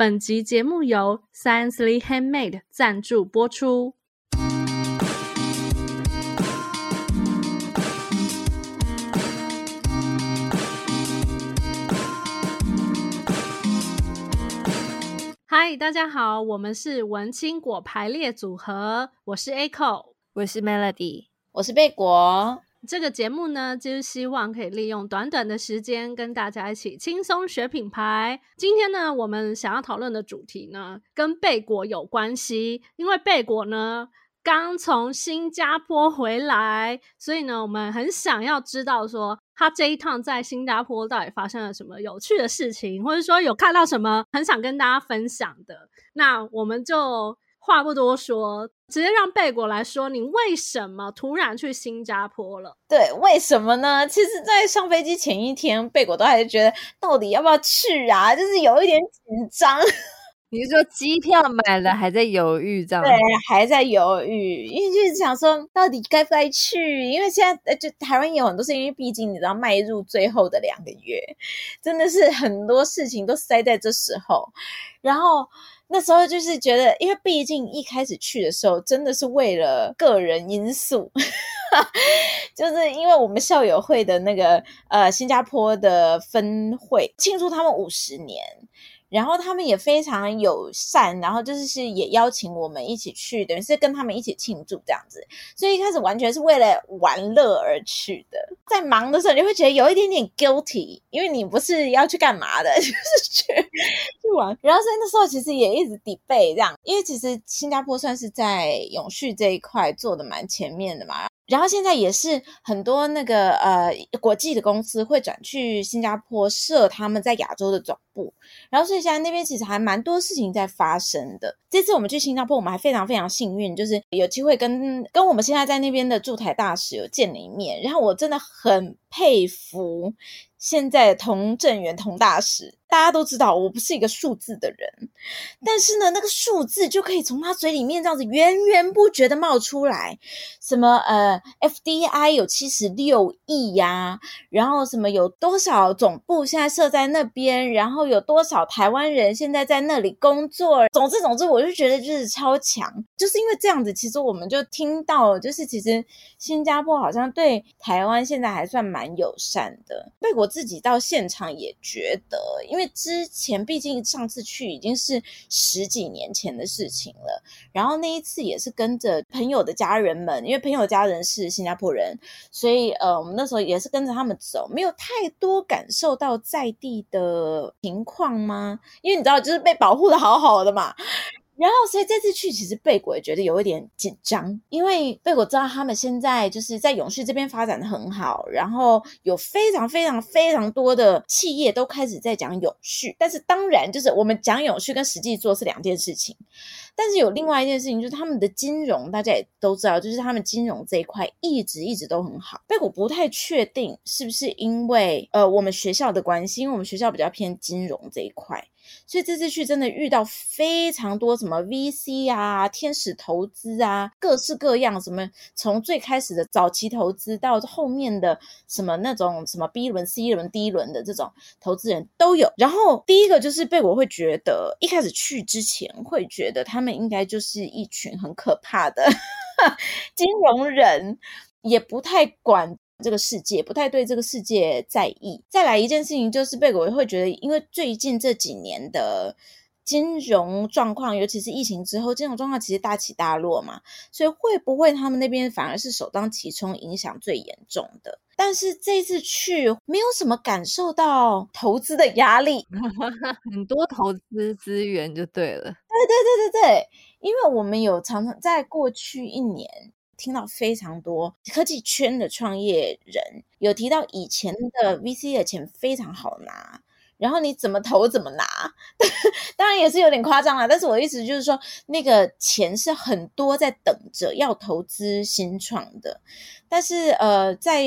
本集节目由 Sciencely Handmade 赞助播出。嗨，大家好，我们是文青果排列组合，我是 Echo，我是 Melody，我是贝果。这个节目呢，就是希望可以利用短短的时间跟大家一起轻松学品牌。今天呢，我们想要讨论的主题呢，跟贝果有关系，因为贝果呢刚从新加坡回来，所以呢，我们很想要知道说，他这一趟在新加坡到底发生了什么有趣的事情，或者说有看到什么很想跟大家分享的。那我们就。话不多说，直接让贝果来说，你为什么突然去新加坡了？对，为什么呢？其实，在上飞机前一天，贝果都还是觉得到底要不要去啊，就是有一点紧张。你是说机票买了还在犹豫这样？对，还在犹豫，因为就是想说到底该不该去？因为现在呃，就台湾也有很多事情，因为毕竟你知道，迈入最后的两个月，真的是很多事情都塞在这时候，然后。那时候就是觉得，因为毕竟一开始去的时候，真的是为了个人因素，就是因为我们校友会的那个呃新加坡的分会庆祝他们五十年。然后他们也非常友善，然后就是是也邀请我们一起去，等于是跟他们一起庆祝这样子。所以一开始完全是为了玩乐而去的。在忙的时候，你会觉得有一点点 guilty，因为你不是要去干嘛的，就是去去玩。然后所以那时候其实也一直 debate 这样，因为其实新加坡算是在永续这一块做的蛮前面的嘛。然后现在也是很多那个呃国际的公司会转去新加坡设他们在亚洲的总然后所以现在那边其实还蛮多事情在发生的。这次我们去新加坡，我们还非常非常幸运，就是有机会跟跟我们现在在那边的驻台大使有见了一面，然后我真的很佩服。现在童正元童大使，大家都知道我不是一个数字的人，但是呢，那个数字就可以从他嘴里面这样子源源不绝的冒出来，什么呃，FDI 有七十六亿呀，然后什么有多少总部现在设在那边，然后有多少台湾人现在在那里工作，总之总之，我就觉得就是超强，就是因为这样子，其实我们就听到，就是其实新加坡好像对台湾现在还算蛮友善的，被我。自己到现场也觉得，因为之前毕竟上次去已经是十几年前的事情了，然后那一次也是跟着朋友的家人们，因为朋友家人是新加坡人，所以呃，我们那时候也是跟着他们走，没有太多感受到在地的情情况吗？因为你知道，就是被保护的好好的嘛。然后，所以这次去，其实贝果也觉得有一点紧张，因为贝果知道他们现在就是在永续这边发展的很好，然后有非常非常非常多的企业都开始在讲永续。但是当然，就是我们讲永续跟实际做是两件事情。但是有另外一件事情，就是他们的金融，大家也都知道，就是他们金融这一块一直一直都很好。贝果不太确定是不是因为呃我们学校的关系，因为我们学校比较偏金融这一块。所以这次去真的遇到非常多什么 VC 啊、天使投资啊，各式各样什么，从最开始的早期投资到后面的什么那种什么 B 轮、C 轮、D 轮的这种投资人都有。然后第一个就是被我会觉得，一开始去之前会觉得他们应该就是一群很可怕的 金融人，也不太管。这个世界不太对这个世界在意。再来一件事情就是，贝果会觉得，因为最近这几年的金融状况，尤其是疫情之后，金融状况其实大起大落嘛，所以会不会他们那边反而是首当其冲，影响最严重的？但是这次去没有什么感受到投资的压力，很多投资资源就对了。对对对对对，因为我们有常常在过去一年。听到非常多科技圈的创业人有提到，以前的 VC 的钱非常好拿，然后你怎么投怎么拿，当然也是有点夸张了。但是我的意思就是说，那个钱是很多在等着要投资新创的。但是呃，在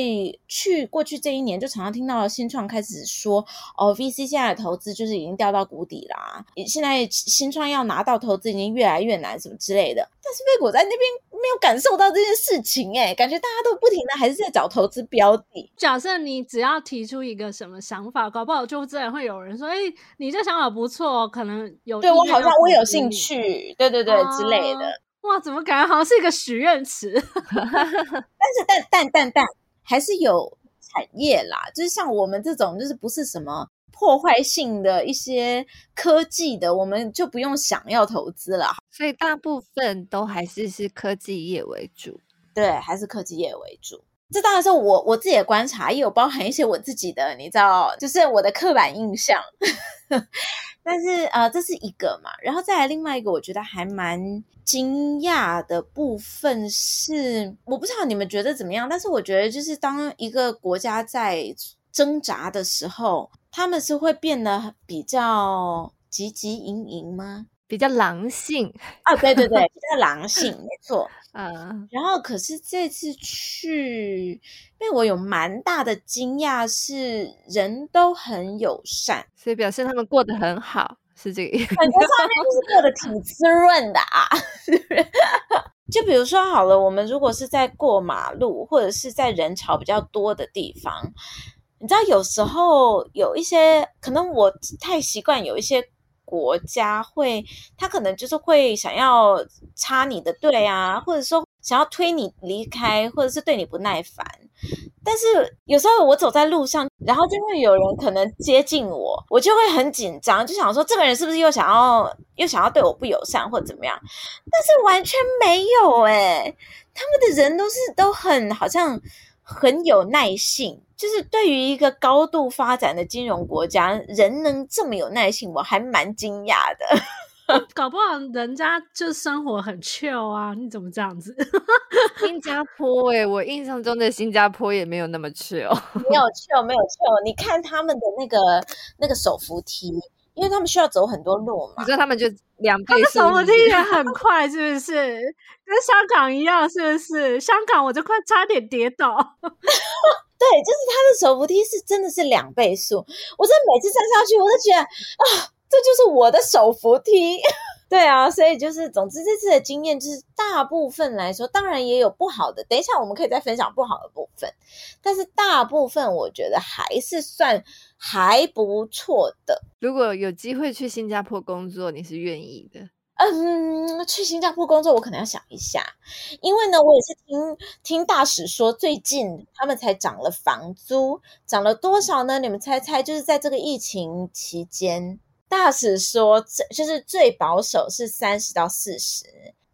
去过去这一年，就常常听到新创开始说，哦，VC 现在的投资就是已经掉到谷底啦，现在新创要拿到投资已经越来越难，什么之类的。但是贝果在那边没有感受到这件事情哎，感觉大家都不停的还是在找投资标的。假设你只要提出一个什么想法，搞不好就自然会有人说：“哎，你这想法不错，可能有对我好像我有兴趣，对对对、啊、之类的。”哇，怎么感觉好像是一个许愿池？但是但但但但还是有产业啦，就是像我们这种，就是不是什么破坏性的一些科技的，我们就不用想要投资了。所以大部分都还是是科技业为主，对，还是科技业为主。这当然是我我自己的观察，也有包含一些我自己的，你知道，就是我的刻板印象。但是呃，这是一个嘛，然后再来另外一个，我觉得还蛮惊讶的部分是，我不知道你们觉得怎么样，但是我觉得就是当一个国家在挣扎的时候，他们是会变得比较汲汲营营吗？比较狼性啊，对对对，比较狼 性，没错。啊，然后可是这次去，被我有蛮大的惊讶，是人都很友善，所以表示他们过得很好，是这个意思。感觉上面就是过得挺滋润的啊？就比如说好了，我们如果是在过马路，或者是在人潮比较多的地方，你知道，有时候有一些可能我太习惯有一些。国家会，他可能就是会想要插你的队啊，或者说想要推你离开，或者是对你不耐烦。但是有时候我走在路上，然后就会有人可能接近我，我就会很紧张，就想说这个人是不是又想要又想要对我不友善或者怎么样？但是完全没有诶，他们的人都是都很好像很有耐性。就是对于一个高度发展的金融国家，人能这么有耐性，我还蛮惊讶的。搞不好人家就生活很 chill 啊，你怎么这样子？新加坡哎、欸，我印象中的新加坡也没有那么 chill，没有 chill，没有 chill。你看他们的那个那个手扶梯，因为他们需要走很多路嘛，你知道他们就两倍速，手扶梯也很快，是不是？跟香港一样，是不是？香港我就快差点跌倒。对，就是他的手扶梯是真的是两倍速，我真的每次站上去，我都觉得啊，这就是我的手扶梯。对啊，所以就是，总之这次的经验就是，大部分来说，当然也有不好的。等一下我们可以再分享不好的部分，但是大部分我觉得还是算还不错的。如果有机会去新加坡工作，你是愿意的？嗯，去新加坡工作，我可能要想一下，因为呢，我也是听听大使说，最近他们才涨了房租，涨了多少呢？你们猜猜，就是在这个疫情期间，大使说，这就是最保守是三十到四十，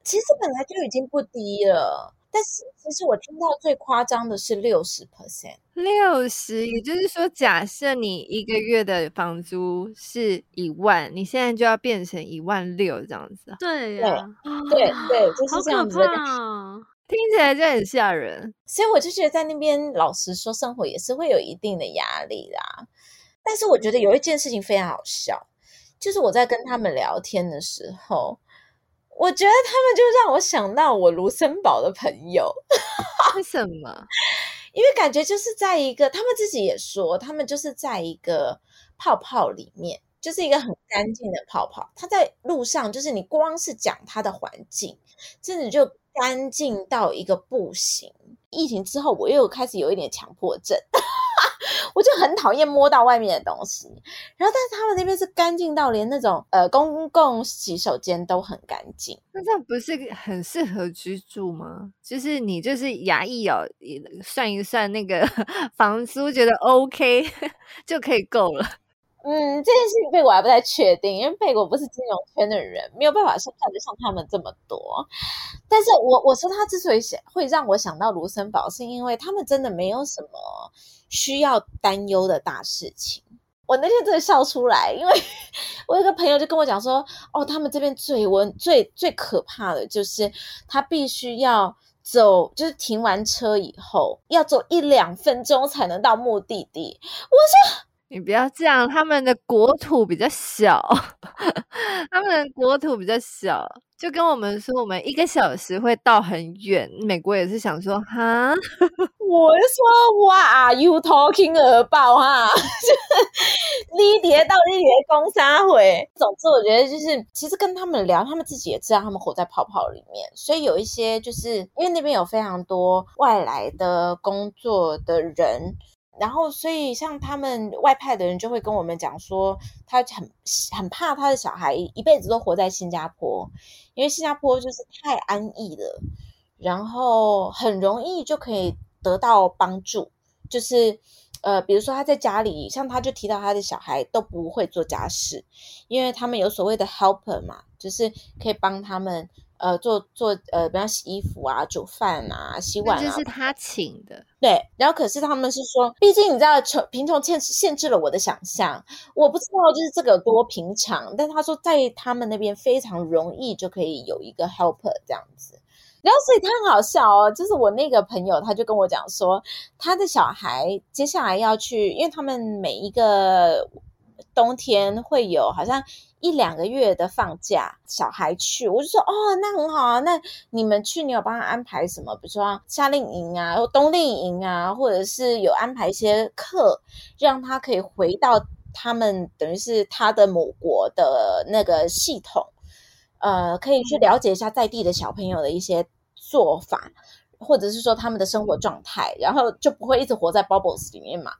其实本来就已经不低了。但是其实我听到最夸张的是六十 percent，六十，也就是说，假设你一个月的房租是一万，你现在就要变成一万六这样子。对呀，对对对，就是这样子的听起来就很吓人。所以我就觉得在那边，老实说，生活也是会有一定的压力啦。但是我觉得有一件事情非常好笑，就是我在跟他们聊天的时候。我觉得他们就让我想到我卢森堡的朋友，为什么？因为感觉就是在一个，他们自己也说，他们就是在一个泡泡里面，就是一个很干净的泡泡。他在路上，就是你光是讲他的环境，真的就干净到一个不行。疫情之后，我又开始有一点强迫症。我就很讨厌摸到外面的东西，然后但是他们那边是干净到连那种呃公共洗手间都很干净，那这样不是很适合居住吗？就是你就是牙一咬，算一算那个 房租，觉得 OK 就可以够了。嗯，这件事情贝果还不太确定，因为贝果不是金融圈的人，没有办法说看得上他们这么多。但是我我说他之所以想会让我想到卢森堡，是因为他们真的没有什么需要担忧的大事情。我那天真的笑出来，因为 我有个朋友就跟我讲说，哦，他们这边最温最最可怕的就是他必须要走，就是停完车以后要走一两分钟才能到目的地。我说。你不要这样，他们的国土比较小，他们的国土比较小，就跟我们说，我们一个小时会到很远。美国也是想说，哈，我就说，What are you talking about？哈，就是你叠到你叠公三回。总之，我觉得就是，其实跟他们聊，他们自己也知道他们活在泡泡里面。所以有一些，就是因为那边有非常多外来的工作的人。然后，所以像他们外派的人就会跟我们讲说，他很很怕他的小孩一辈子都活在新加坡，因为新加坡就是太安逸了，然后很容易就可以得到帮助。就是呃，比如说他在家里，像他就提到他的小孩都不会做家事，因为他们有所谓的 helper 嘛，就是可以帮他们。呃，做做呃，比方洗衣服啊、煮饭啊、洗碗啊，这是他请的。对，然后可是他们是说，毕竟你知道，穷贫穷限限制了我的想象，我不知道就是这个有多平常。但他说，在他们那边非常容易就可以有一个 helper 这样子。然后所以他很好笑哦，就是我那个朋友，他就跟我讲说，他的小孩接下来要去，因为他们每一个冬天会有好像。一两个月的放假，小孩去，我就说哦，那很好啊。那你们去，你有帮他安排什么？比如说夏令营啊，或冬令营啊，或者是有安排一些课，让他可以回到他们等于是他的母国的那个系统，呃，可以去了解一下在地的小朋友的一些做法，或者是说他们的生活状态，然后就不会一直活在 bubbles 里面嘛。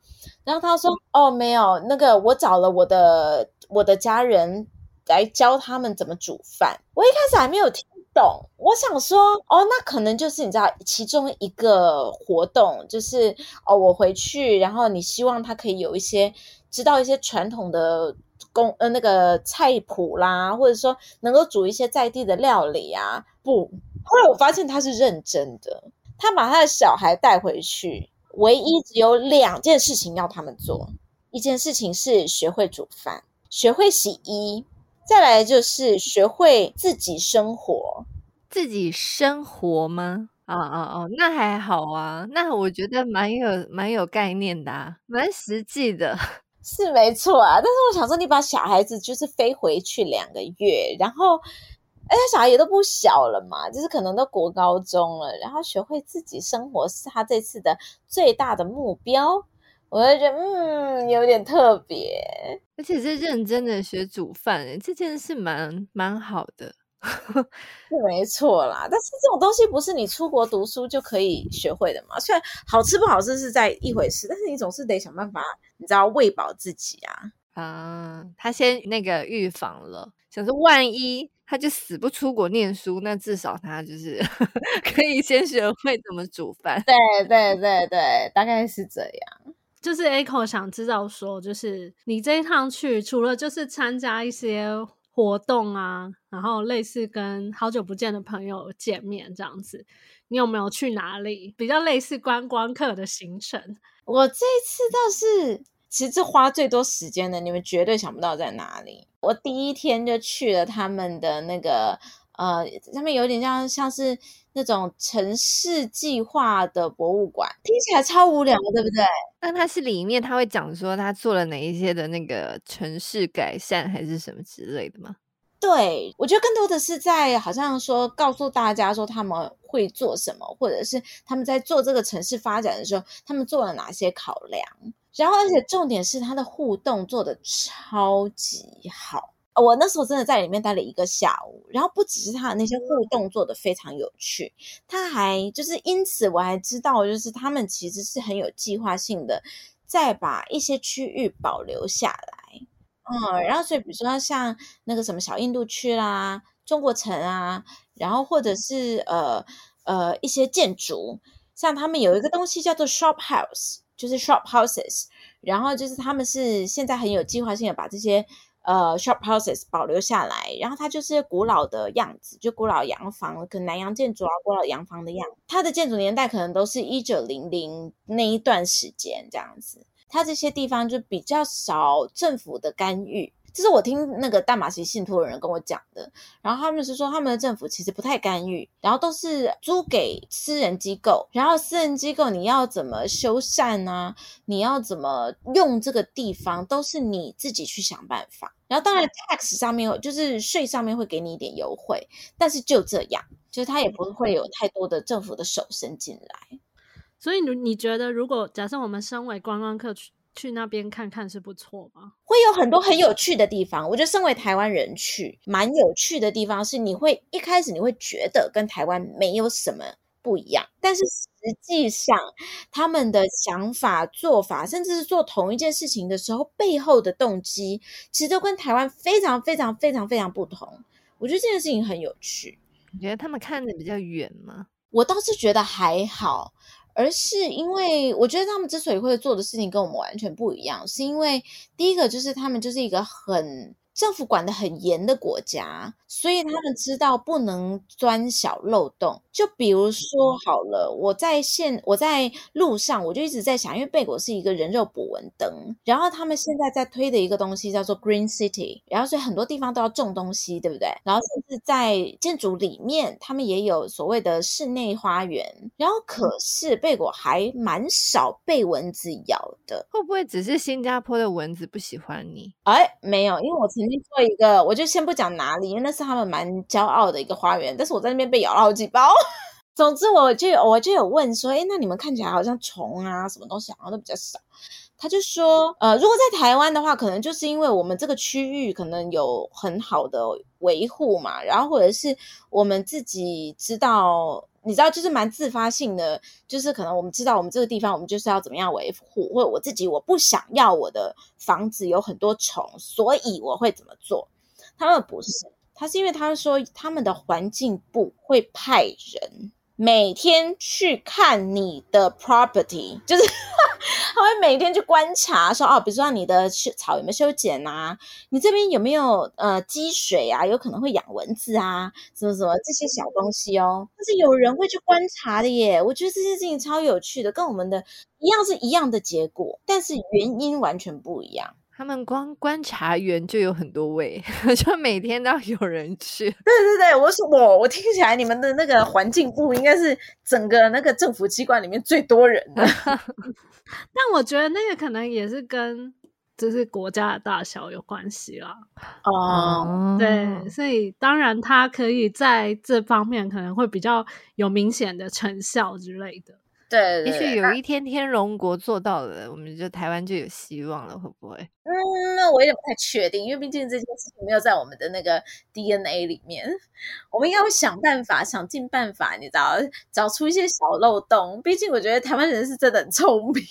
然后他说哦，没有，那个我找了我的。我的家人来教他们怎么煮饭，我一开始还没有听懂。我想说，哦，那可能就是你知道其中一个活动，就是哦，我回去，然后你希望他可以有一些知道一些传统的工呃那个菜谱啦，或者说能够煮一些在地的料理啊。不，后来我发现他是认真的，他把他的小孩带回去，唯一只有两件事情要他们做，一件事情是学会煮饭。学会洗衣，再来就是学会自己生活。自己生活吗？啊啊啊，那还好啊，那我觉得蛮有蛮有概念的啊，蛮实际的，是没错啊。但是我想说，你把小孩子就是飞回去两个月，然后，而且小孩也都不小了嘛，就是可能都国高中了，然后学会自己生活是他这次的最大的目标。我就觉得，嗯，有点特别，而且是认真的学煮饭，这件事蛮蛮好的，是没错啦。但是这种东西不是你出国读书就可以学会的嘛？虽然好吃不好吃是在一回事，但是你总是得想办法，你知道喂饱自己啊。啊，他先那个预防了，想说万一他就死不出国念书，那至少他就是 可以先学会怎么煮饭。对对对对，大概是这样。就是 Echo 想知道说，就是你这一趟去，除了就是参加一些活动啊，然后类似跟好久不见的朋友见面这样子，你有没有去哪里比较类似观光客的行程？我这一次倒是，其实花最多时间的，你们绝对想不到在哪里。我第一天就去了他们的那个。呃，他们有点像像是那种城市计划的博物馆，听起来超无聊，对不对？那它是里面他会讲说他做了哪一些的那个城市改善还是什么之类的吗？对，我觉得更多的是在好像说告诉大家说他们会做什么，或者是他们在做这个城市发展的时候，他们做了哪些考量。然后，而且重点是他的互动做的超级好。我那时候真的在里面待了一个下午，然后不只是他的那些互动做得非常有趣，他还就是因此我还知道，就是他们其实是很有计划性的，再把一些区域保留下来，嗯，然后所以比如说像那个什么小印度区啦、中国城啊，然后或者是呃呃一些建筑，像他们有一个东西叫做 shop house，就是 shop houses，然后就是他们是现在很有计划性的把这些。呃，shop houses 保留下来，然后它就是古老的样子，就古老洋房，可能南洋建筑啊，古老洋房的样子。它的建筑年代可能都是一九零零那一段时间这样子。它这些地方就比较少政府的干预。这是我听那个大马锡信托的人跟我讲的，然后他们是说他们的政府其实不太干预，然后都是租给私人机构，然后私人机构你要怎么修缮啊，你要怎么用这个地方，都是你自己去想办法。然后当然 tax 上面就是税上面会给你一点优惠，但是就这样，就是他也不会有太多的政府的手伸进来。所以你你觉得，如果假设我们身为观光客去去那边看看是不错吗？会有很多很有趣的地方。我觉得身为台湾人去，蛮有趣的地方是，你会一开始你会觉得跟台湾没有什么不一样，但是实际上他们的想法、做法，甚至是做同一件事情的时候，背后的动机，其实都跟台湾非常非常非常非常不同。我觉得这件事情很有趣。你觉得他们看得比较远吗？我倒是觉得还好。而是因为我觉得他们之所以会做的事情跟我们完全不一样，是因为第一个就是他们就是一个很。政府管的很严的国家，所以他们知道不能钻小漏洞。就比如说好了，我在现，我在路上，我就一直在想，因为贝果是一个人肉捕蚊灯，然后他们现在在推的一个东西叫做 Green City，然后所以很多地方都要种东西，对不对？然后甚至在建筑里面，他们也有所谓的室内花园。然后可是贝果还蛮少被蚊子咬的，会不会只是新加坡的蚊子不喜欢你？哎，没有，因为我曾经。做一个，我就先不讲哪里，因为那是他们蛮骄傲的一个花园。但是我在那边被咬了好几包。总之，我就我就有问说，哎，那你们看起来好像虫啊，什么东西好像都比较少。他就说，呃，如果在台湾的话，可能就是因为我们这个区域可能有很好的维护嘛，然后或者是我们自己知道。你知道，就是蛮自发性的，就是可能我们知道我们这个地方，我们就是要怎么样维护，或者我自己我不想要我的房子有很多虫，所以我会怎么做？他们不是，他是因为他说他们的环境部会派人。每天去看你的 property，就是 他会每天去观察，说哦，比如说你的草有没有修剪啊，你这边有没有呃积水啊，有可能会养蚊子啊，什么什么这些小东西哦，但是有人会去观察的耶，我觉得这件事情超有趣的，跟我们的一样是一样的结果，但是原因完全不一样。他们光观察员就有很多位，就每天都要有人去。对对对，我说我我听起来你们的那个环境部应该是整个那个政府机关里面最多人的。但我觉得那个可能也是跟就是国家的大小有关系啦。哦，对，所以当然他可以在这方面可能会比较有明显的成效之类的。对，也许有一天天龙国做到了，我们就台湾就有希望了，会不会？嗯，那我有点不太确定，因为毕竟这件事情没有在我们的那个 DNA 里面。我们应该会想办法，想尽办法，你知道，找出一些小漏洞。毕竟我觉得台湾人是真的很聪明。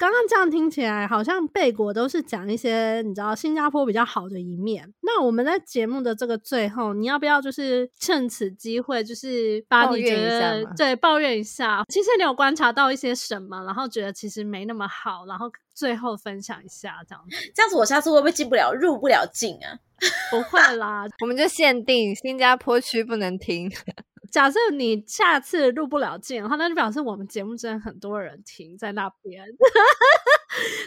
刚刚这样听起来，好像贝果都是讲一些你知道新加坡比较好的一面。那我们在节目的这个最后，你要不要就是趁此机会，就是把你觉得对抱怨一下？其实你有观察到一些什么，然后觉得其实没那么好，然后最后分享一下这样子。这样子我下次会不会进不了入不了境啊？不会啦，我们就限定新加坡区不能听。假设你下次入不了境的话，那就表示我们节目真的很多人停在那边，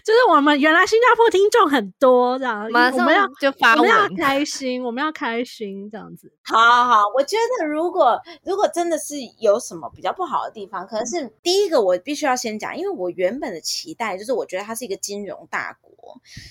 就是我们原来新加坡听众很多这样，马上我们要就发我们要 开心，我们要开心这样子。好好好，我觉得如果如果真的是有什么比较不好的地方，可能是第一个我必须要先讲，因为我原本的期待就是我觉得它是一个金融大国。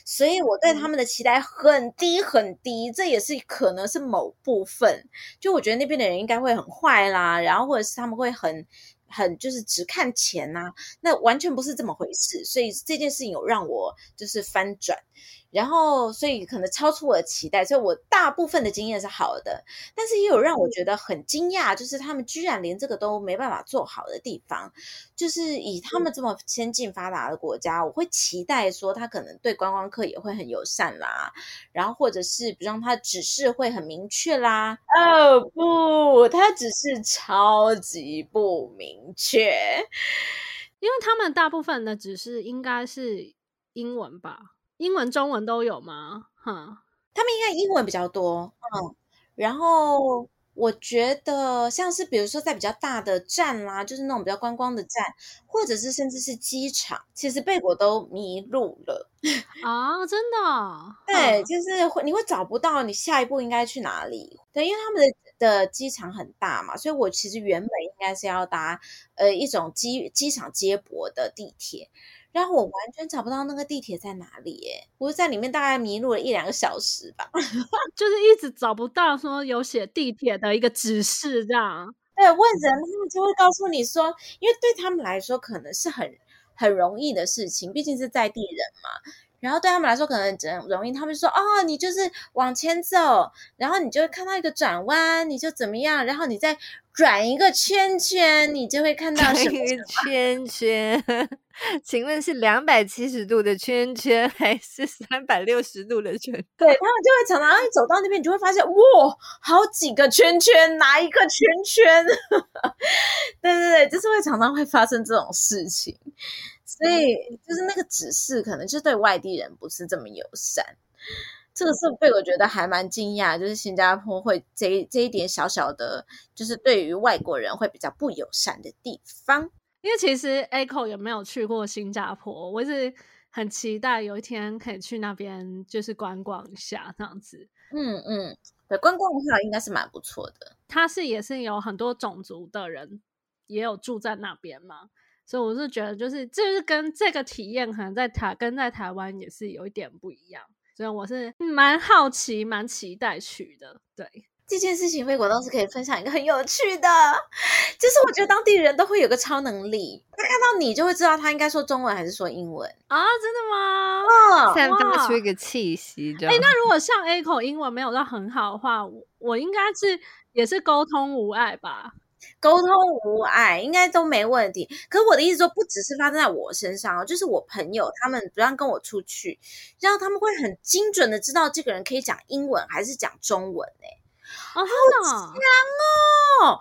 所以我对他们的期待很低很低，这也是可能是某部分。就我觉得那边的人应该会很坏啦，然后或者是他们会很很就是只看钱呐，那完全不是这么回事。所以这件事情有让我就是翻转。然后，所以可能超出我的期待，所以我大部分的经验是好的，但是也有让我觉得很惊讶，就是他们居然连这个都没办法做好的地方，就是以他们这么先进发达的国家，我会期待说他可能对观光客也会很友善啦，然后或者是比方他指示会很明确啦。哦不，他只是超级不明确，因为他们大部分的指示应该是英文吧。英文、中文都有吗？哈，他们应该英文比较多，嗯，然后我觉得像是比如说在比较大的站啦，就是那种比较观光的站，或者是甚至是机场，其实贝果都迷路了。啊，真的，对，就是会你会找不到你下一步应该去哪里，对，因为他们的的机场很大嘛，所以我其实原本应该是要搭呃一种机机场接驳的地铁。然后我完全找不到那个地铁在哪里耶，我就在里面大概迷路了一两个小时吧，就是一直找不到说有写地铁的一个指示这样。对，问人他们就会告诉你说，因为对他们来说可能是很很容易的事情，毕竟是在地人嘛。然后对他们来说可能很容易，他们就说哦，你就是往前走，然后你就会看到一个转弯，你就怎么样，然后你再转一个圈圈，你就会看到一个圈圈。请问是两百七十度的圈圈还是三百六十度的圈圈？对，他们就会常常，一走到那边，你就会发现哇，好几个圈圈，哪一个圈圈？对对对，就是会常常会发生这种事情。所以就是那个指示，可能就对外地人不是这么友善。这个是被我觉得还蛮惊讶，就是新加坡会这这一点小小的，就是对于外国人会比较不友善的地方。因为其实 Echo 有没有去过新加坡，我是很期待有一天可以去那边，就是观光一下这样子。嗯嗯，对，观光的话应该是蛮不错的。它是也是有很多种族的人，也有住在那边嘛。所以我是觉得，就是就是跟这个体验，可能在台跟在台湾也是有一点不一样。所以我是蛮好奇、蛮期待去的。对这件事情，贝果倒是可以分享一个很有趣的，就是我觉得当地人都会有个超能力，他看到你就会知道他应该说中文还是说英文啊？真的吗？哦，散发出一个气息。哎、欸，那如果像 A 口英文没有到很好的话，我我应该是也是沟通无碍吧？沟通无碍，应该都没问题。可是我的意思说，不只是发生在我身上，就是我朋友他们不让跟我出去，然后他们会很精准的知道这个人可以讲英文还是讲中文哎、欸，哦，好强哦！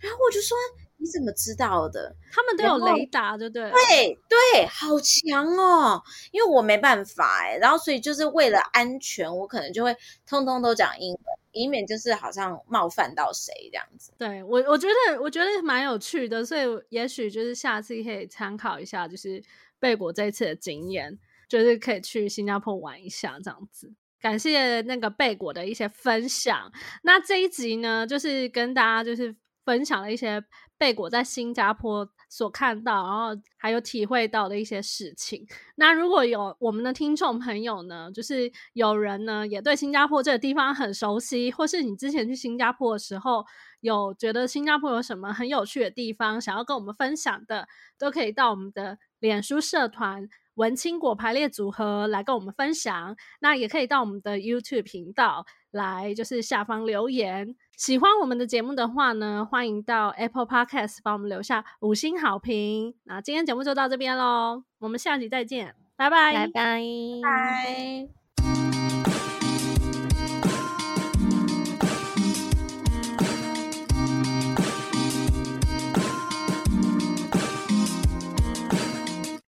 然后我就说，你怎么知道的？他们都有雷达，对不对？对对，好强哦！因为我没办法哎、欸，然后所以就是为了安全，我可能就会通通都讲英文。以免就是好像冒犯到谁这样子。对，我我觉得我觉得蛮有趣的，所以也许就是下次可以参考一下，就是贝果这一次的经验，就是可以去新加坡玩一下这样子。感谢那个贝果的一些分享。那这一集呢，就是跟大家就是分享了一些贝果在新加坡所看到，然后还有体会到的一些事情。那如果有我们的听众朋友呢，就是有人呢也对新加坡这个地方很熟悉，或是你之前去新加坡的时候有觉得新加坡有什么很有趣的地方想要跟我们分享的，都可以到我们的脸书社团文青果排列组合来跟我们分享。那也可以到我们的 YouTube 频道来，就是下方留言。喜欢我们的节目的话呢，欢迎到 Apple Podcast 帮我们留下五星好评。那今天节目就到这边喽，我们下集再见，拜拜，拜拜，拜。